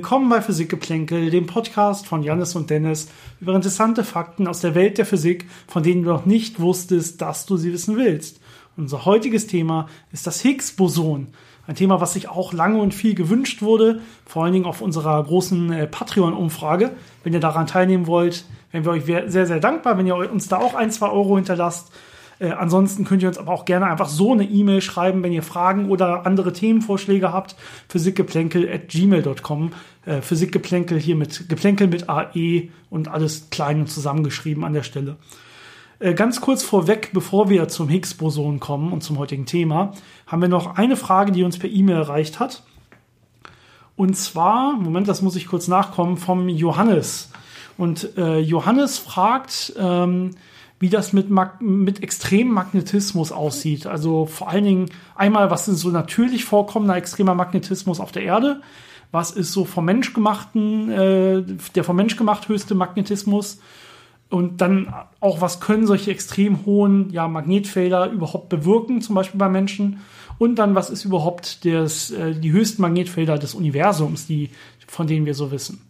Willkommen bei Physikgeplänkel, dem Podcast von Jannis und Dennis über interessante Fakten aus der Welt der Physik, von denen du noch nicht wusstest, dass du sie wissen willst. Unser heutiges Thema ist das Higgs-Boson. Ein Thema, was sich auch lange und viel gewünscht wurde, vor allen Dingen auf unserer großen äh, Patreon-Umfrage. Wenn ihr daran teilnehmen wollt, wären wir euch sehr, sehr dankbar, wenn ihr uns da auch ein, zwei Euro hinterlasst. Äh, ansonsten könnt ihr uns aber auch gerne einfach so eine E-Mail schreiben, wenn ihr Fragen oder andere Themenvorschläge habt. Physikgeplänkel at gmail.com. Äh, Physikgeplänkel hier mit Geplänkel mit AE und alles klein und zusammengeschrieben an der Stelle. Äh, ganz kurz vorweg, bevor wir zum Higgs-Boson kommen und zum heutigen Thema, haben wir noch eine Frage, die uns per E-Mail erreicht hat. Und zwar, Moment, das muss ich kurz nachkommen, vom Johannes. Und äh, Johannes fragt, ähm, wie das mit, Mag mit extremem Magnetismus aussieht. Also vor allen Dingen einmal, was ist so natürlich vorkommender extremer Magnetismus auf der Erde? Was ist so vom Mensch gemachten, äh, der vom Mensch gemacht höchste Magnetismus? Und dann auch, was können solche extrem hohen ja, Magnetfelder überhaupt bewirken, zum Beispiel bei Menschen? Und dann, was ist überhaupt das, äh, die höchsten Magnetfelder des Universums, die, von denen wir so wissen?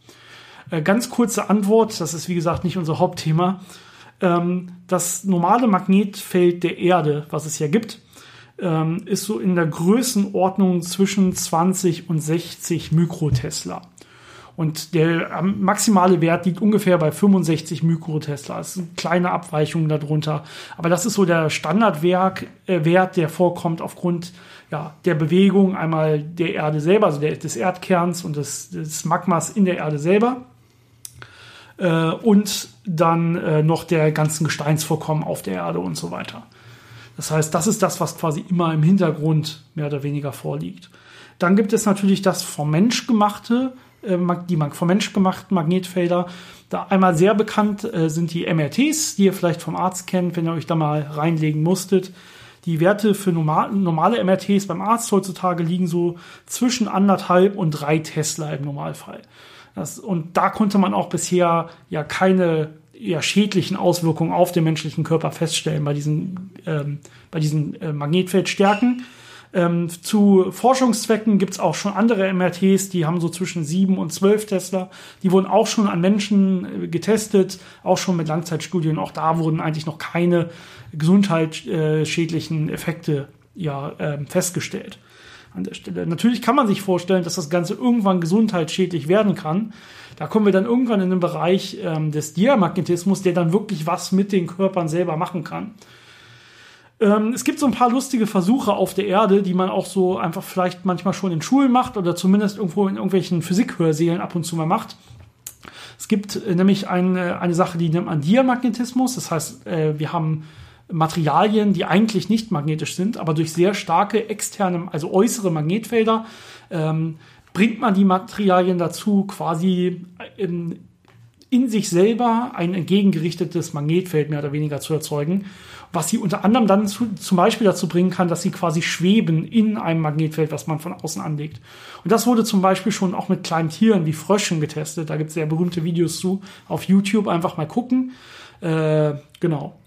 Äh, ganz kurze Antwort, das ist wie gesagt nicht unser Hauptthema ähm, das normale Magnetfeld der Erde, was es ja gibt, ähm, ist so in der Größenordnung zwischen 20 und 60 Mikrotesla. Und der ähm, maximale Wert liegt ungefähr bei 65 Mikrotesla. Das ist eine kleine Abweichung darunter. Aber das ist so der Standardwert, äh, der vorkommt aufgrund ja, der Bewegung einmal der Erde selber, also der, des Erdkerns und des, des Magmas in der Erde selber äh, und dann äh, noch der ganzen Gesteinsvorkommen auf der Erde und so weiter. Das heißt, das ist das, was quasi immer im Hintergrund mehr oder weniger vorliegt. Dann gibt es natürlich das vom Mensch gemachte, äh, die vom Mensch gemachten Magnetfelder. Da einmal sehr bekannt äh, sind die MRTs, die ihr vielleicht vom Arzt kennt, wenn ihr euch da mal reinlegen musstet. Die Werte für normal, normale MRTs beim Arzt heutzutage liegen so zwischen anderthalb und drei Tesla im Normalfall. Das, und da konnte man auch bisher ja keine ja, schädlichen Auswirkungen auf den menschlichen Körper feststellen bei diesen, ähm, bei diesen äh, Magnetfeldstärken. Ähm, zu Forschungszwecken gibt es auch schon andere MRTs, die haben so zwischen 7 und 12 Tesla. Die wurden auch schon an Menschen äh, getestet, auch schon mit Langzeitstudien. Auch da wurden eigentlich noch keine gesundheitsschädlichen Effekte ja, äh, festgestellt an der Stelle. Natürlich kann man sich vorstellen, dass das Ganze irgendwann gesundheitsschädlich werden kann. Da kommen wir dann irgendwann in den Bereich ähm, des Diamagnetismus, der dann wirklich was mit den Körpern selber machen kann. Ähm, es gibt so ein paar lustige Versuche auf der Erde, die man auch so einfach vielleicht manchmal schon in Schulen macht oder zumindest irgendwo in irgendwelchen Physikhörsälen ab und zu mal macht. Es gibt äh, nämlich eine, eine Sache, die nennt man Diamagnetismus. Das heißt, äh, wir haben Materialien, die eigentlich nicht magnetisch sind, aber durch sehr starke externe, also äußere Magnetfelder, ähm, bringt man die Materialien dazu, quasi in, in sich selber ein entgegengerichtetes Magnetfeld mehr oder weniger zu erzeugen, was sie unter anderem dann zu, zum Beispiel dazu bringen kann, dass sie quasi schweben in einem Magnetfeld, was man von außen anlegt. Und das wurde zum Beispiel schon auch mit kleinen Tieren wie Fröschen getestet. Da gibt es sehr berühmte Videos zu auf YouTube. Einfach mal gucken. Äh, genau.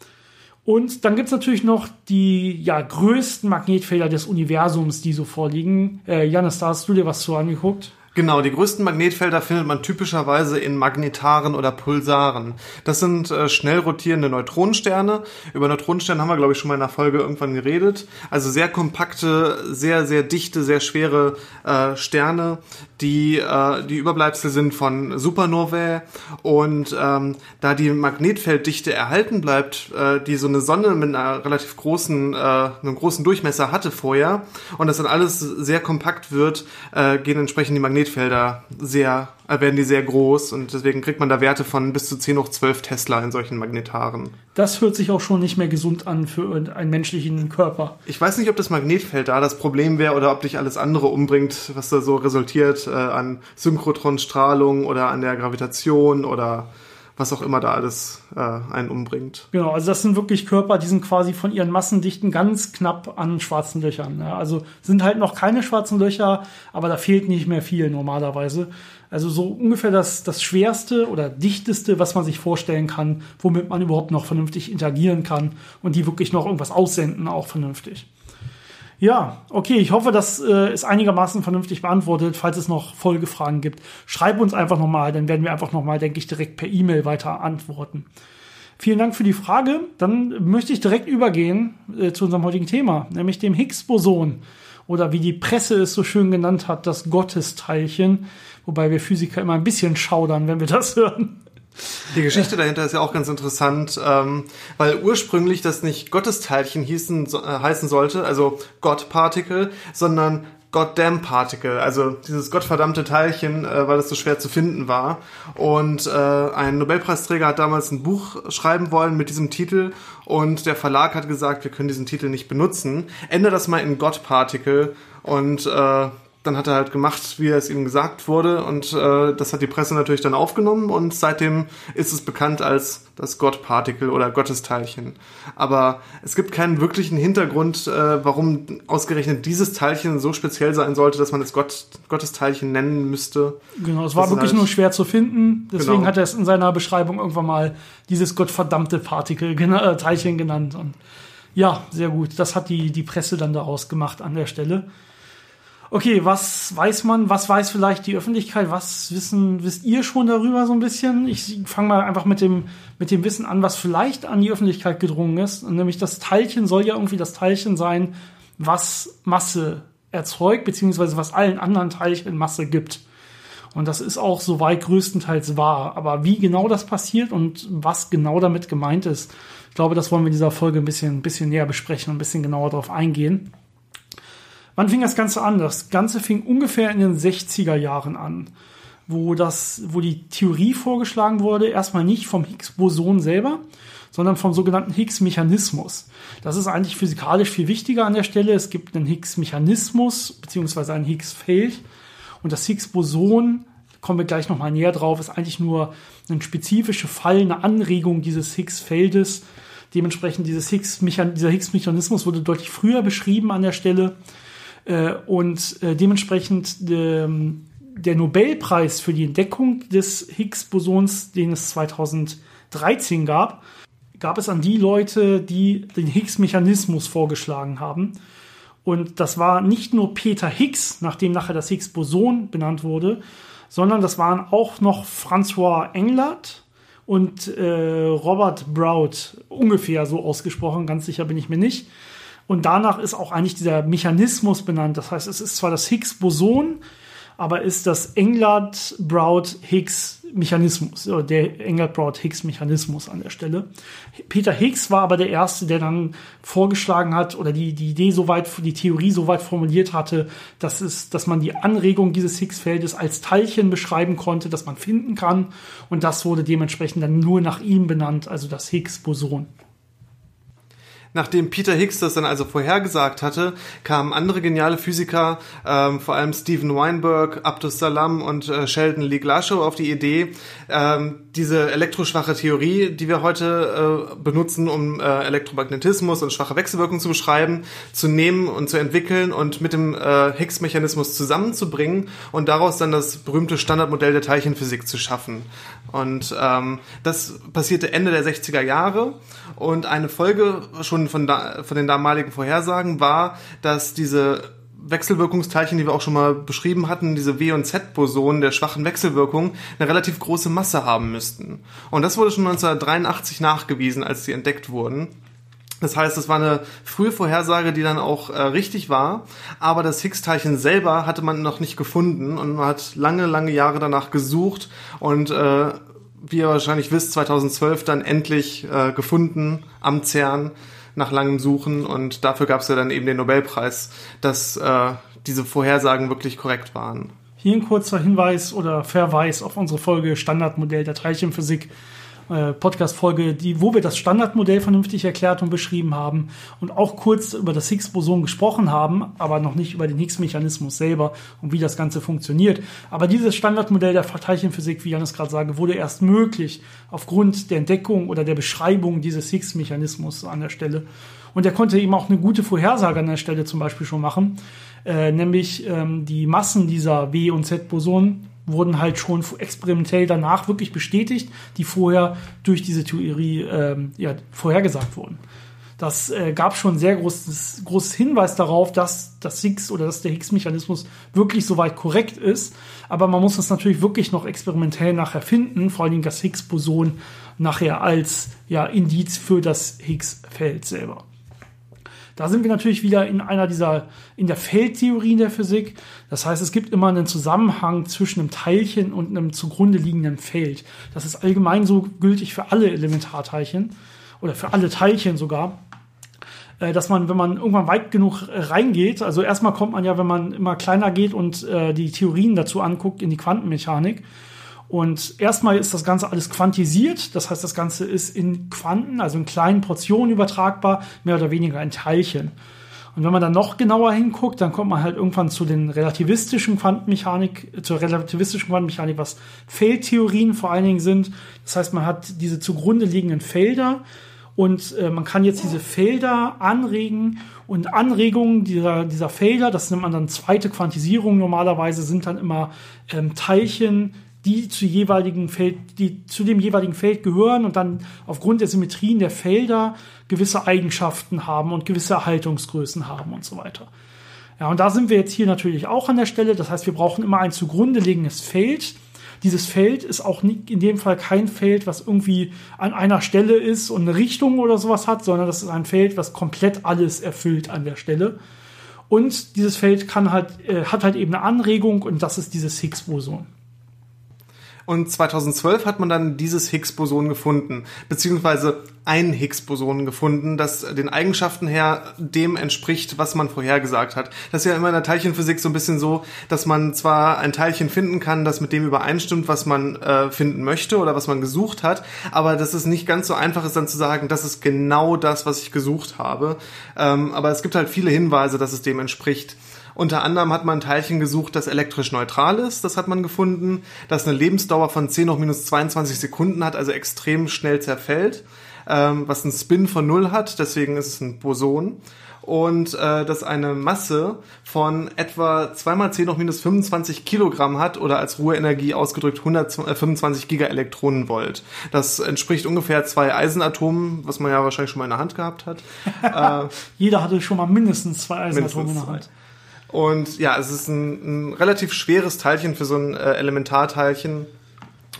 Und dann gibt's natürlich noch die ja, größten Magnetfelder des Universums, die so vorliegen. Äh, da hast du dir was zu angeguckt? Genau, die größten Magnetfelder findet man typischerweise in Magnetaren oder Pulsaren. Das sind äh, schnell rotierende Neutronensterne. Über Neutronensterne haben wir, glaube ich, schon mal in einer Folge irgendwann geredet. Also sehr kompakte, sehr, sehr dichte, sehr schwere äh, Sterne, die äh, die Überbleibsel sind von Supernovae. Und ähm, da die Magnetfelddichte erhalten bleibt, äh, die so eine Sonne mit einer relativ großen, äh, einem großen Durchmesser hatte vorher, und das dann alles sehr kompakt wird, äh, gehen entsprechend die Magnetfelder Magnetfelder sehr, äh, werden die sehr groß und deswegen kriegt man da Werte von bis zu 10 hoch 12 Tesla in solchen Magnetaren. Das hört sich auch schon nicht mehr gesund an für einen menschlichen Körper. Ich weiß nicht, ob das Magnetfeld da das Problem wäre oder ob dich alles andere umbringt, was da so resultiert äh, an Synchrotronstrahlung oder an der Gravitation oder was auch immer da alles äh, einen umbringt. Genau, also das sind wirklich Körper, die sind quasi von ihren Massendichten ganz knapp an schwarzen Löchern. Ja. Also sind halt noch keine schwarzen Löcher, aber da fehlt nicht mehr viel normalerweise. Also so ungefähr das, das schwerste oder dichteste, was man sich vorstellen kann, womit man überhaupt noch vernünftig interagieren kann und die wirklich noch irgendwas aussenden, auch vernünftig. Ja, okay, ich hoffe, das äh, ist einigermaßen vernünftig beantwortet. Falls es noch Folgefragen gibt, schreib uns einfach nochmal, dann werden wir einfach nochmal, denke ich, direkt per E-Mail weiter antworten. Vielen Dank für die Frage. Dann möchte ich direkt übergehen äh, zu unserem heutigen Thema, nämlich dem Higgs-Boson. Oder wie die Presse es so schön genannt hat, das Gottesteilchen. Wobei wir Physiker immer ein bisschen schaudern, wenn wir das hören. Die Geschichte dahinter ist ja auch ganz interessant, ähm, weil ursprünglich das nicht Gottesteilchen hießen, so, äh, heißen sollte, also God-Particle, sondern Goddamn Particle, also dieses gottverdammte Teilchen, äh, weil es so schwer zu finden war. Und äh, ein Nobelpreisträger hat damals ein Buch schreiben wollen mit diesem Titel und der Verlag hat gesagt, wir können diesen Titel nicht benutzen. Ändere das mal in God Particle und äh, dann hat er halt gemacht, wie es ihm gesagt wurde und äh, das hat die Presse natürlich dann aufgenommen und seitdem ist es bekannt als das God-Particle oder Gottesteilchen. Aber es gibt keinen wirklichen Hintergrund, äh, warum ausgerechnet dieses Teilchen so speziell sein sollte, dass man es Gott, Gottesteilchen nennen müsste. Genau, es war wirklich halt nur schwer zu finden, deswegen genau. hat er es in seiner Beschreibung irgendwann mal dieses gottverdammte Partikel, äh, Teilchen genannt und ja, sehr gut. Das hat die, die Presse dann daraus gemacht an der Stelle. Okay, was weiß man, was weiß vielleicht die Öffentlichkeit, was wissen, wisst ihr schon darüber so ein bisschen? Ich fange mal einfach mit dem, mit dem Wissen an, was vielleicht an die Öffentlichkeit gedrungen ist. Nämlich das Teilchen soll ja irgendwie das Teilchen sein, was Masse erzeugt, beziehungsweise was allen anderen Teilchen Masse gibt. Und das ist auch soweit größtenteils wahr. Aber wie genau das passiert und was genau damit gemeint ist, ich glaube, das wollen wir in dieser Folge ein bisschen, ein bisschen näher besprechen und ein bisschen genauer darauf eingehen. Wann fing das Ganze an? Das Ganze fing ungefähr in den 60er Jahren an, wo das, wo die Theorie vorgeschlagen wurde, erstmal nicht vom Higgs-Boson selber, sondern vom sogenannten Higgs-Mechanismus. Das ist eigentlich physikalisch viel wichtiger an der Stelle. Es gibt einen Higgs-Mechanismus beziehungsweise ein Higgs-Feld und das Higgs-Boson kommen wir gleich nochmal näher drauf, ist eigentlich nur ein spezifischer Fall, eine Anregung dieses Higgs-Feldes. Dementsprechend dieses Higgs dieser Higgs-Mechanismus wurde deutlich früher beschrieben an der Stelle. Äh, und äh, dementsprechend ähm, der Nobelpreis für die Entdeckung des Higgs-Bosons, den es 2013 gab, gab es an die Leute, die den Higgs-Mechanismus vorgeschlagen haben. Und das war nicht nur Peter Higgs, nachdem nachher das Higgs-Boson benannt wurde, sondern das waren auch noch François Englert und äh, Robert Brout, ungefähr so ausgesprochen, ganz sicher bin ich mir nicht. Und danach ist auch eigentlich dieser Mechanismus benannt. Das heißt, es ist zwar das Higgs-Boson, aber ist das Englert-Brout-Higgs-Mechanismus, oder der Englert-Brout-Higgs-Mechanismus an der Stelle. Peter Higgs war aber der Erste, der dann vorgeschlagen hat oder die, die Idee soweit, die Theorie soweit formuliert hatte, dass, es, dass man die Anregung dieses Higgs-Feldes als Teilchen beschreiben konnte, das man finden kann. Und das wurde dementsprechend dann nur nach ihm benannt, also das Higgs-Boson. Nachdem Peter Higgs das dann also vorhergesagt hatte, kamen andere geniale Physiker, ähm, vor allem Stephen Weinberg, Abdus Salam und äh, Sheldon Lee Glashow auf die Idee, ähm, diese elektroschwache Theorie, die wir heute äh, benutzen, um äh, Elektromagnetismus und schwache Wechselwirkungen zu beschreiben, zu nehmen und zu entwickeln und mit dem äh, Higgs-Mechanismus zusammenzubringen und daraus dann das berühmte Standardmodell der Teilchenphysik zu schaffen. Und ähm, das passierte Ende der 60er Jahre und eine Folge schon von, da, von den damaligen Vorhersagen war, dass diese Wechselwirkungsteilchen, die wir auch schon mal beschrieben hatten, diese W- und Z-Bosonen der schwachen Wechselwirkung, eine relativ große Masse haben müssten. Und das wurde schon 1983 nachgewiesen, als sie entdeckt wurden. Das heißt, es war eine frühe Vorhersage, die dann auch äh, richtig war, aber das Higgs-Teilchen selber hatte man noch nicht gefunden und man hat lange, lange Jahre danach gesucht und äh, wie ihr wahrscheinlich wisst, 2012 dann endlich äh, gefunden am CERN nach langem Suchen und dafür gab es ja dann eben den Nobelpreis, dass äh, diese Vorhersagen wirklich korrekt waren. Hier ein kurzer Hinweis oder Verweis auf unsere Folge Standardmodell der Teilchenphysik äh, Podcast-Folge, wo wir das Standardmodell vernünftig erklärt und beschrieben haben und auch kurz über das Higgs-Boson gesprochen haben, aber noch nicht über den Higgs-Mechanismus selber und wie das Ganze funktioniert. Aber dieses Standardmodell der Teilchenphysik, wie Janis gerade sage, wurde erst möglich aufgrund der Entdeckung oder der Beschreibung dieses Higgs-Mechanismus an der Stelle. Und er konnte eben auch eine gute Vorhersage an der Stelle zum Beispiel schon machen, äh, nämlich ähm, die Massen dieser W- und Z-Bosonen wurden halt schon experimentell danach wirklich bestätigt, die vorher durch diese Theorie ähm, ja, vorhergesagt wurden. Das äh, gab schon sehr großes, großes Hinweis darauf, dass das Higgs oder dass der Higgs-Mechanismus wirklich soweit korrekt ist. Aber man muss das natürlich wirklich noch experimentell nachher finden, vor allen Dingen das Higgs-Boson nachher als ja, Indiz für das Higgs-Feld selber. Da sind wir natürlich wieder in einer dieser, in der Feldtheorie der Physik. Das heißt, es gibt immer einen Zusammenhang zwischen einem Teilchen und einem zugrunde liegenden Feld. Das ist allgemein so gültig für alle Elementarteilchen oder für alle Teilchen sogar äh, dass man, wenn man irgendwann weit genug reingeht, also erstmal kommt man ja, wenn man immer kleiner geht und äh, die Theorien dazu anguckt in die Quantenmechanik, und erstmal ist das Ganze alles quantisiert, das heißt, das Ganze ist in Quanten, also in kleinen Portionen übertragbar, mehr oder weniger in Teilchen. Und wenn man dann noch genauer hinguckt, dann kommt man halt irgendwann zu den relativistischen Quantenmechanik, zur relativistischen Quantenmechanik, was Feldtheorien vor allen Dingen sind. Das heißt, man hat diese zugrunde liegenden Felder und äh, man kann jetzt diese Felder anregen und Anregungen dieser, dieser Felder, das nennt man dann zweite Quantisierung normalerweise, sind dann immer ähm, Teilchen, die zu jeweiligen Feld, die zu dem jeweiligen Feld gehören und dann aufgrund der Symmetrien der Felder gewisse Eigenschaften haben und gewisse Erhaltungsgrößen haben und so weiter. Ja, und da sind wir jetzt hier natürlich auch an der Stelle. Das heißt, wir brauchen immer ein zugrunde liegendes Feld. Dieses Feld ist auch in dem Fall kein Feld, was irgendwie an einer Stelle ist und eine Richtung oder sowas hat, sondern das ist ein Feld, was komplett alles erfüllt an der Stelle. Und dieses Feld kann halt, äh, hat halt eben eine Anregung und das ist dieses Higgs-Boson. Und 2012 hat man dann dieses Higgs-Boson gefunden, beziehungsweise ein Higgs-Boson gefunden, das den Eigenschaften her dem entspricht, was man vorhergesagt hat. Das ist ja immer in der Teilchenphysik so ein bisschen so, dass man zwar ein Teilchen finden kann, das mit dem übereinstimmt, was man äh, finden möchte oder was man gesucht hat, aber dass es nicht ganz so einfach ist, dann zu sagen, das ist genau das, was ich gesucht habe. Ähm, aber es gibt halt viele Hinweise, dass es dem entspricht. Unter anderem hat man ein Teilchen gesucht, das elektrisch neutral ist. Das hat man gefunden, das eine Lebensdauer von 10 hoch minus 22 Sekunden hat, also extrem schnell zerfällt, ähm, was einen Spin von null hat, deswegen ist es ein Boson. Und äh, das eine Masse von etwa 2 mal 10 hoch minus 25 Kilogramm hat oder als Ruheenergie ausgedrückt 125 Gigaelektronenvolt. Das entspricht ungefähr zwei Eisenatomen, was man ja wahrscheinlich schon mal in der Hand gehabt hat. äh, Jeder hatte schon mal mindestens zwei Eisenatome mindestens in der Hand. Und ja, es ist ein, ein relativ schweres Teilchen für so ein äh, Elementarteilchen.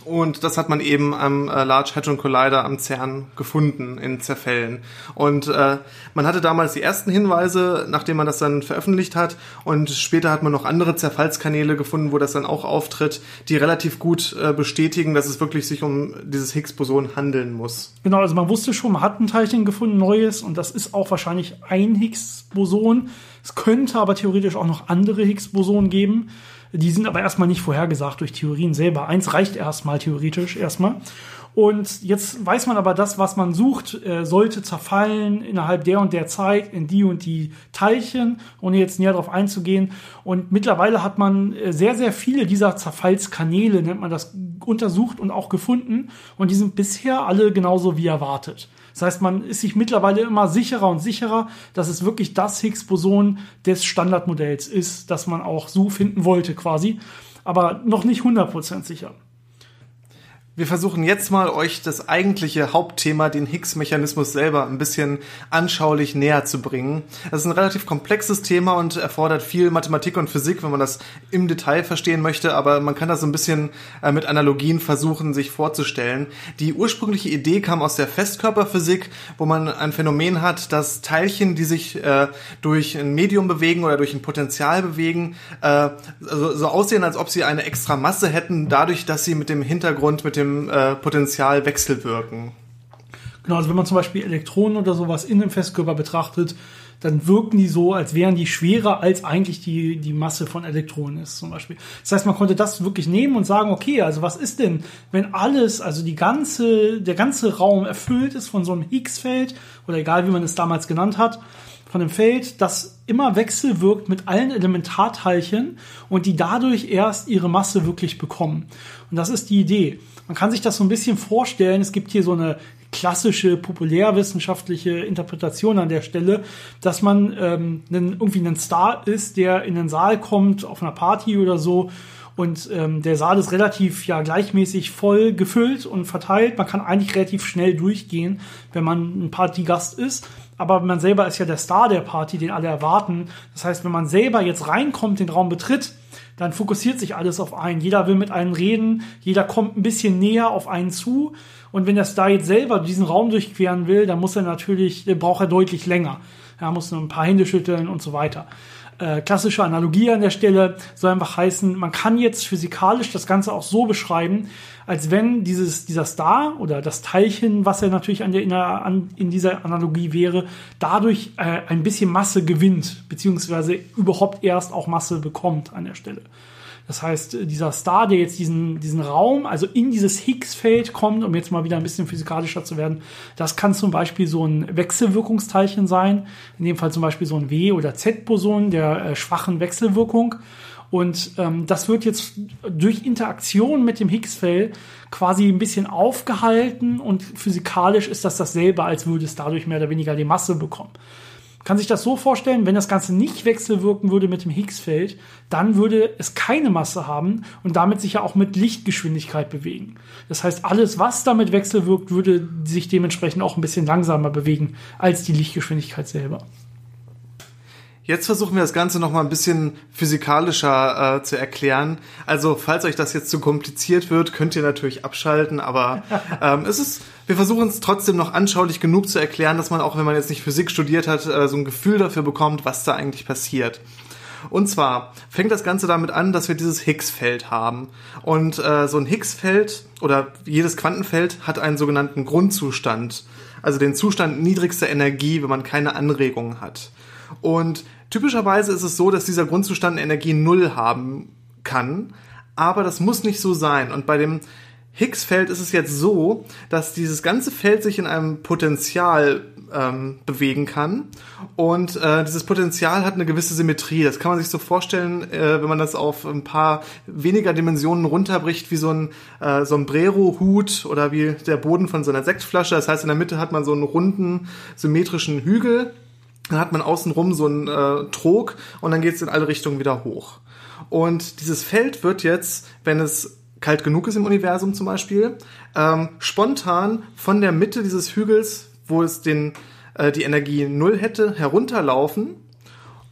Und das hat man eben am äh, Large Hadron Collider am CERN gefunden in Zerfällen. Und äh, man hatte damals die ersten Hinweise, nachdem man das dann veröffentlicht hat. Und später hat man noch andere Zerfallskanäle gefunden, wo das dann auch auftritt, die relativ gut äh, bestätigen, dass es wirklich sich um dieses Higgs-Boson handeln muss. Genau, also man wusste schon, man hat ein Teilchen gefunden, neues. Und das ist auch wahrscheinlich ein Higgs-Boson. Es könnte aber theoretisch auch noch andere Higgs-Bosonen geben. Die sind aber erstmal nicht vorhergesagt durch Theorien selber. Eins reicht erstmal theoretisch erstmal. Und jetzt weiß man aber, das, was man sucht, äh, sollte zerfallen innerhalb der und der Zeit in die und die Teilchen, ohne jetzt näher darauf einzugehen. Und mittlerweile hat man äh, sehr, sehr viele dieser Zerfallskanäle, nennt man das, untersucht und auch gefunden. Und die sind bisher alle genauso wie erwartet. Das heißt, man ist sich mittlerweile immer sicherer und sicherer, dass es wirklich das Higgs-Boson des Standardmodells ist, das man auch so finden wollte quasi. Aber noch nicht 100% sicher. Wir versuchen jetzt mal euch das eigentliche Hauptthema, den Higgs-Mechanismus selber, ein bisschen anschaulich näher zu bringen. Das ist ein relativ komplexes Thema und erfordert viel Mathematik und Physik, wenn man das im Detail verstehen möchte, aber man kann das so ein bisschen äh, mit Analogien versuchen, sich vorzustellen. Die ursprüngliche Idee kam aus der Festkörperphysik, wo man ein Phänomen hat, dass Teilchen, die sich äh, durch ein Medium bewegen oder durch ein Potenzial bewegen, äh, so, so aussehen, als ob sie eine extra Masse hätten, dadurch, dass sie mit dem Hintergrund, mit dem dem äh, Potenzial wechselwirken. Genau, also wenn man zum Beispiel Elektronen oder sowas in dem Festkörper betrachtet, dann wirken die so, als wären die schwerer, als eigentlich die, die Masse von Elektronen ist, zum Beispiel. Das heißt, man konnte das wirklich nehmen und sagen, okay, also was ist denn, wenn alles, also die ganze, der ganze Raum erfüllt ist von so einem Higgs-Feld, oder egal wie man es damals genannt hat, von einem Feld, das immer wechselwirkt mit allen Elementarteilchen und die dadurch erst ihre Masse wirklich bekommen. Und das ist die Idee. Man kann sich das so ein bisschen vorstellen. Es gibt hier so eine klassische populärwissenschaftliche Interpretation an der Stelle, dass man ähm, einen, irgendwie ein Star ist, der in den Saal kommt auf einer Party oder so und ähm, der Saal ist relativ ja gleichmäßig voll gefüllt und verteilt. Man kann eigentlich relativ schnell durchgehen, wenn man ein Partygast ist. Aber man selber ist ja der Star der Party, den alle erwarten. Das heißt, wenn man selber jetzt reinkommt, den Raum betritt, dann fokussiert sich alles auf einen. Jeder will mit einem reden, jeder kommt ein bisschen näher auf einen zu. Und wenn der Star jetzt selber diesen Raum durchqueren will, dann muss er natürlich, braucht er deutlich länger. Er muss nur ein paar Hände schütteln und so weiter. Äh, klassische Analogie an der Stelle soll einfach heißen, man kann jetzt physikalisch das Ganze auch so beschreiben, als wenn dieses, dieser Star oder das Teilchen, was er natürlich an der, in, der, an, in dieser Analogie wäre, dadurch äh, ein bisschen Masse gewinnt, beziehungsweise überhaupt erst auch Masse bekommt an der Stelle. Das heißt, dieser Star, der jetzt diesen, diesen Raum, also in dieses Higgs-Feld kommt, um jetzt mal wieder ein bisschen physikalischer zu werden, das kann zum Beispiel so ein Wechselwirkungsteilchen sein, in dem Fall zum Beispiel so ein W- oder Z-Boson der äh, schwachen Wechselwirkung. Und ähm, das wird jetzt durch Interaktion mit dem Higgs-Feld quasi ein bisschen aufgehalten und physikalisch ist das dasselbe, als würde es dadurch mehr oder weniger die Masse bekommen kann sich das so vorstellen, wenn das Ganze nicht wechselwirken würde mit dem Higgs-Feld, dann würde es keine Masse haben und damit sich ja auch mit Lichtgeschwindigkeit bewegen. Das heißt, alles, was damit wechselwirkt, würde sich dementsprechend auch ein bisschen langsamer bewegen als die Lichtgeschwindigkeit selber. Jetzt versuchen wir das Ganze noch mal ein bisschen physikalischer äh, zu erklären. Also, falls euch das jetzt zu kompliziert wird, könnt ihr natürlich abschalten, aber ähm, es ist, wir versuchen es trotzdem noch anschaulich genug zu erklären, dass man auch, wenn man jetzt nicht Physik studiert hat, äh, so ein Gefühl dafür bekommt, was da eigentlich passiert. Und zwar fängt das Ganze damit an, dass wir dieses Higgs-Feld haben. Und äh, so ein Higgs-Feld oder jedes Quantenfeld hat einen sogenannten Grundzustand. Also den Zustand niedrigster Energie, wenn man keine Anregungen hat. Und typischerweise ist es so, dass dieser Grundzustand Energie null haben kann, aber das muss nicht so sein. Und bei dem Higgs-Feld ist es jetzt so, dass dieses ganze Feld sich in einem Potential ähm, bewegen kann. Und äh, dieses Potenzial hat eine gewisse Symmetrie. Das kann man sich so vorstellen, äh, wenn man das auf ein paar weniger Dimensionen runterbricht, wie so ein äh, Sombrero-Hut oder wie der Boden von so einer Sektflasche. Das heißt, in der Mitte hat man so einen runden, symmetrischen Hügel dann hat man außenrum so einen äh, Trog und dann geht es in alle Richtungen wieder hoch. Und dieses Feld wird jetzt, wenn es kalt genug ist im Universum zum Beispiel, ähm, spontan von der Mitte dieses Hügels, wo es den, äh, die Energie null hätte, herunterlaufen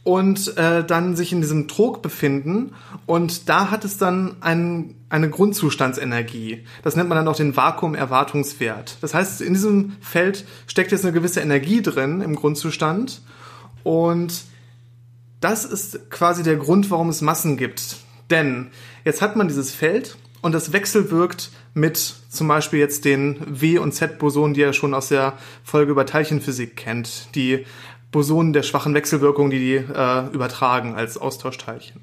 und äh, dann sich in diesem Trog befinden. Und da hat es dann ein, eine Grundzustandsenergie. Das nennt man dann auch den Vakuumerwartungswert. Das heißt, in diesem Feld steckt jetzt eine gewisse Energie drin im Grundzustand. Und das ist quasi der Grund, warum es Massen gibt. Denn jetzt hat man dieses Feld und das wechselwirkt mit zum Beispiel jetzt den W- und Z-Bosonen, die ihr schon aus der Folge über Teilchenphysik kennt, die Bosonen der schwachen Wechselwirkung, die die äh, übertragen als Austauschteilchen.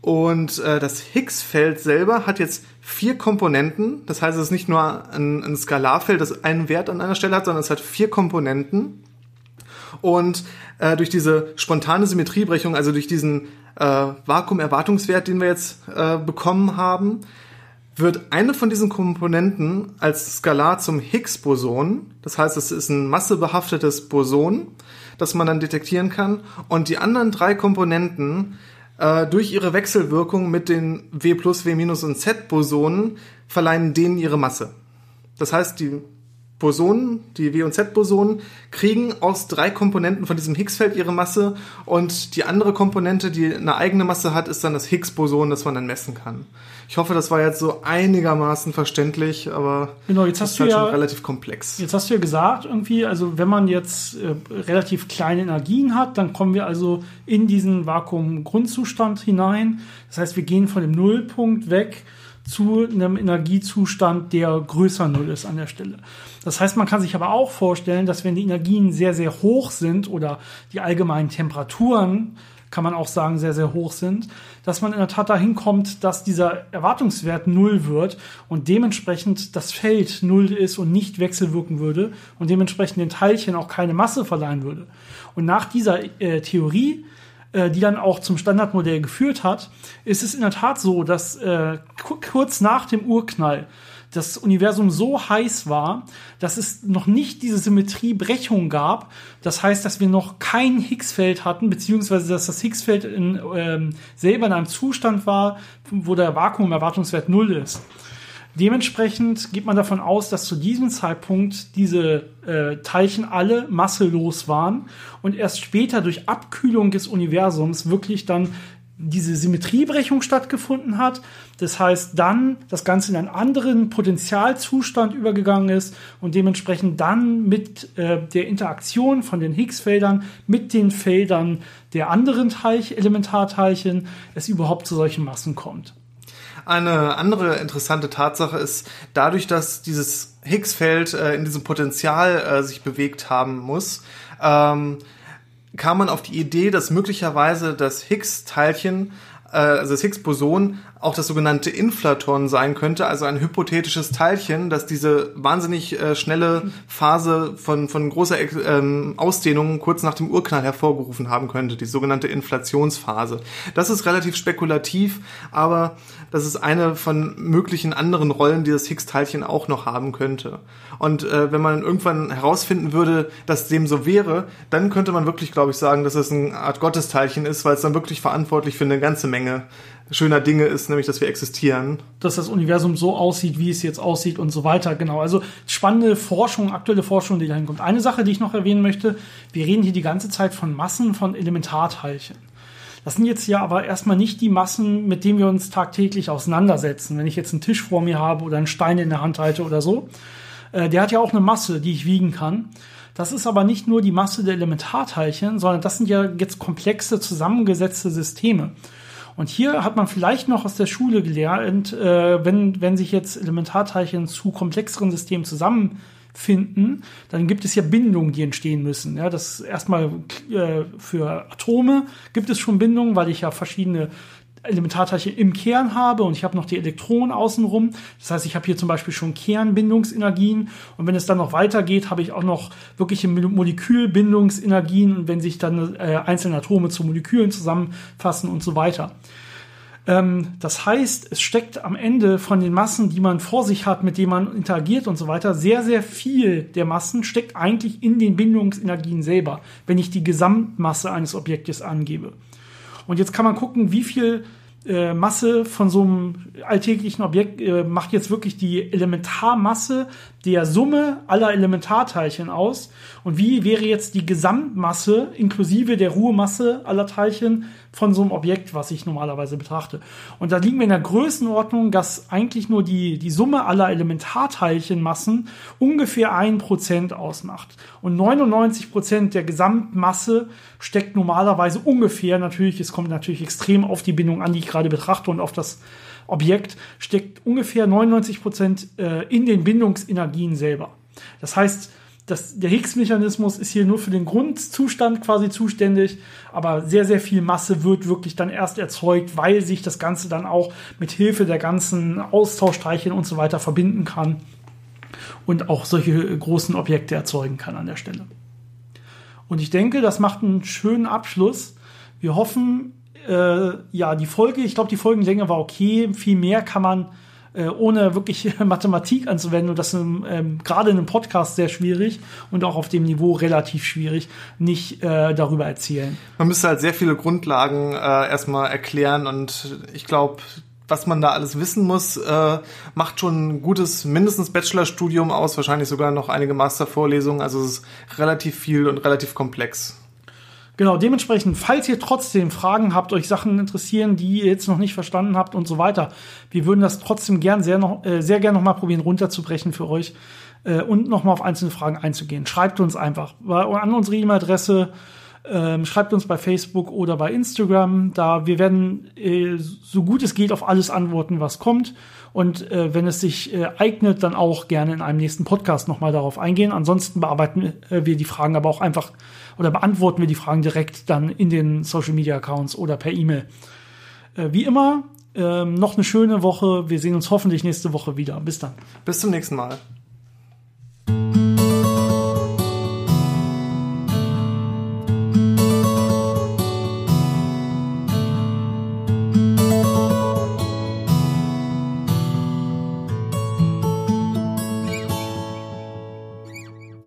Und äh, das Higgs-Feld selber hat jetzt vier Komponenten. Das heißt, es ist nicht nur ein, ein Skalarfeld, das einen Wert an einer Stelle hat, sondern es hat vier Komponenten. Und äh, durch diese spontane Symmetriebrechung, also durch diesen äh, Vakuumerwartungswert, den wir jetzt äh, bekommen haben, wird eine von diesen Komponenten als Skalar zum Higgs-Boson. Das heißt, es ist ein massebehaftetes Boson das man dann detektieren kann. Und die anderen drei Komponenten äh, durch ihre Wechselwirkung mit den W plus, W minus und Z Bosonen verleihen denen ihre Masse. Das heißt, die Bosonen, die W- und Z-Bosonen, kriegen aus drei Komponenten von diesem Higgs-Feld ihre Masse und die andere Komponente, die eine eigene Masse hat, ist dann das Higgs-Boson, das man dann messen kann. Ich hoffe, das war jetzt so einigermaßen verständlich, aber genau, jetzt das hast ist halt du ja, schon relativ komplex. Jetzt hast du ja gesagt, irgendwie, also wenn man jetzt äh, relativ kleine Energien hat, dann kommen wir also in diesen Vakuum-Grundzustand hinein. Das heißt, wir gehen von dem Nullpunkt weg zu einem Energiezustand, der größer Null ist an der Stelle. Das heißt, man kann sich aber auch vorstellen, dass wenn die Energien sehr, sehr hoch sind oder die allgemeinen Temperaturen, kann man auch sagen, sehr, sehr hoch sind, dass man in der Tat dahin kommt, dass dieser Erwartungswert null wird und dementsprechend das Feld null ist und nicht wechselwirken würde und dementsprechend den Teilchen auch keine Masse verleihen würde. Und nach dieser äh, Theorie äh, die dann auch zum Standardmodell geführt hat, ist es in der Tat so, dass äh, kurz nach dem Urknall das Universum so heiß war, dass es noch nicht diese Symmetriebrechung gab. Das heißt, dass wir noch kein Higgsfeld hatten, beziehungsweise dass das Higgsfeld in, ähm, selber in einem Zustand war, wo der Vakuumerwartungswert null ist. Dementsprechend geht man davon aus, dass zu diesem Zeitpunkt diese äh, Teilchen alle masselos waren und erst später durch Abkühlung des Universums wirklich dann diese Symmetriebrechung stattgefunden hat. Das heißt, dann das Ganze in einen anderen Potentialzustand übergegangen ist und dementsprechend dann mit äh, der Interaktion von den Higgs-Feldern mit den Feldern der anderen Teilch Elementarteilchen es überhaupt zu solchen Massen kommt. Eine andere interessante Tatsache ist, dadurch, dass dieses Higgs-Feld äh, in diesem Potenzial äh, sich bewegt haben muss, ähm, kam man auf die Idee, dass möglicherweise das Higgs-Teilchen, äh, also das Higgs-Boson, auch das sogenannte Inflaton sein könnte, also ein hypothetisches Teilchen, das diese wahnsinnig äh, schnelle Phase von, von großer ähm, Ausdehnung kurz nach dem Urknall hervorgerufen haben könnte, die sogenannte Inflationsphase. Das ist relativ spekulativ, aber das ist eine von möglichen anderen Rollen, die das Higgs-Teilchen auch noch haben könnte. Und äh, wenn man irgendwann herausfinden würde, dass dem so wäre, dann könnte man wirklich, glaube ich, sagen, dass es eine Art Gottesteilchen ist, weil es dann wirklich verantwortlich für eine ganze Menge schöner Dinge ist, nämlich dass wir existieren. Dass das Universum so aussieht, wie es jetzt aussieht und so weiter. Genau. Also spannende Forschung, aktuelle Forschung, die dahin kommt. Eine Sache, die ich noch erwähnen möchte, wir reden hier die ganze Zeit von Massen von Elementarteilchen. Das sind jetzt ja aber erstmal nicht die Massen, mit denen wir uns tagtäglich auseinandersetzen. Wenn ich jetzt einen Tisch vor mir habe oder einen Stein in der Hand halte oder so, äh, der hat ja auch eine Masse, die ich wiegen kann. Das ist aber nicht nur die Masse der Elementarteilchen, sondern das sind ja jetzt komplexe zusammengesetzte Systeme. Und hier hat man vielleicht noch aus der Schule gelernt, äh, wenn, wenn sich jetzt Elementarteilchen zu komplexeren Systemen zusammenfinden, dann gibt es ja Bindungen, die entstehen müssen. Ja, das erstmal äh, für Atome gibt es schon Bindungen, weil ich ja verschiedene Elementarteilchen im Kern habe und ich habe noch die Elektronen außenrum. Das heißt, ich habe hier zum Beispiel schon Kernbindungsenergien und wenn es dann noch weitergeht, habe ich auch noch wirkliche Molekülbindungsenergien und wenn sich dann äh, einzelne Atome zu Molekülen zusammenfassen und so weiter. Ähm, das heißt, es steckt am Ende von den Massen, die man vor sich hat, mit denen man interagiert und so weiter, sehr, sehr viel der Massen steckt eigentlich in den Bindungsenergien selber, wenn ich die Gesamtmasse eines Objektes angebe. Und jetzt kann man gucken, wie viel äh, Masse von so einem alltäglichen Objekt äh, macht jetzt wirklich die Elementarmasse der Summe aller Elementarteilchen aus. Und wie wäre jetzt die Gesamtmasse inklusive der Ruhemasse aller Teilchen von so einem Objekt, was ich normalerweise betrachte. Und da liegen wir in der Größenordnung, dass eigentlich nur die, die Summe aller Elementarteilchenmassen ungefähr ein Prozent ausmacht. Und 99 Prozent der Gesamtmasse steckt normalerweise ungefähr, natürlich, es kommt natürlich extrem auf die Bindung an, die ich gerade betrachte und auf das Objekt, steckt ungefähr 99 Prozent äh, in den Bindungsenergien selber. Das heißt, das, der Higgs-Mechanismus ist hier nur für den Grundzustand quasi zuständig, aber sehr, sehr viel Masse wird wirklich dann erst erzeugt, weil sich das Ganze dann auch mit Hilfe der ganzen Austauschteilchen und so weiter verbinden kann und auch solche großen Objekte erzeugen kann an der Stelle. Und ich denke, das macht einen schönen Abschluss. Wir hoffen, äh, ja, die Folge, ich glaube, die Folgenlänge war okay. Viel mehr kann man äh, ohne wirklich Mathematik anzuwenden und das ähm, gerade in einem Podcast sehr schwierig und auch auf dem Niveau relativ schwierig, nicht äh, darüber erzählen. Man müsste halt sehr viele Grundlagen äh, erstmal erklären und ich glaube, was man da alles wissen muss, äh, macht schon ein gutes mindestens Bachelorstudium aus, wahrscheinlich sogar noch einige Mastervorlesungen. Also es ist relativ viel und relativ komplex. Genau, dementsprechend, falls ihr trotzdem Fragen habt, euch Sachen interessieren, die ihr jetzt noch nicht verstanden habt und so weiter, wir würden das trotzdem gern sehr noch, äh, sehr gern nochmal probieren runterzubrechen für euch äh, und nochmal auf einzelne Fragen einzugehen. Schreibt uns einfach an unsere E-Mail-Adresse, ähm, schreibt uns bei Facebook oder bei Instagram. Da wir werden äh, so gut es geht auf alles antworten, was kommt. Und äh, wenn es sich äh, eignet, dann auch gerne in einem nächsten Podcast nochmal darauf eingehen. Ansonsten bearbeiten äh, wir die Fragen aber auch einfach oder beantworten wir die Fragen direkt dann in den Social Media Accounts oder per E-Mail. Äh, wie immer, ähm, noch eine schöne Woche. Wir sehen uns hoffentlich nächste Woche wieder. Bis dann. Bis zum nächsten Mal.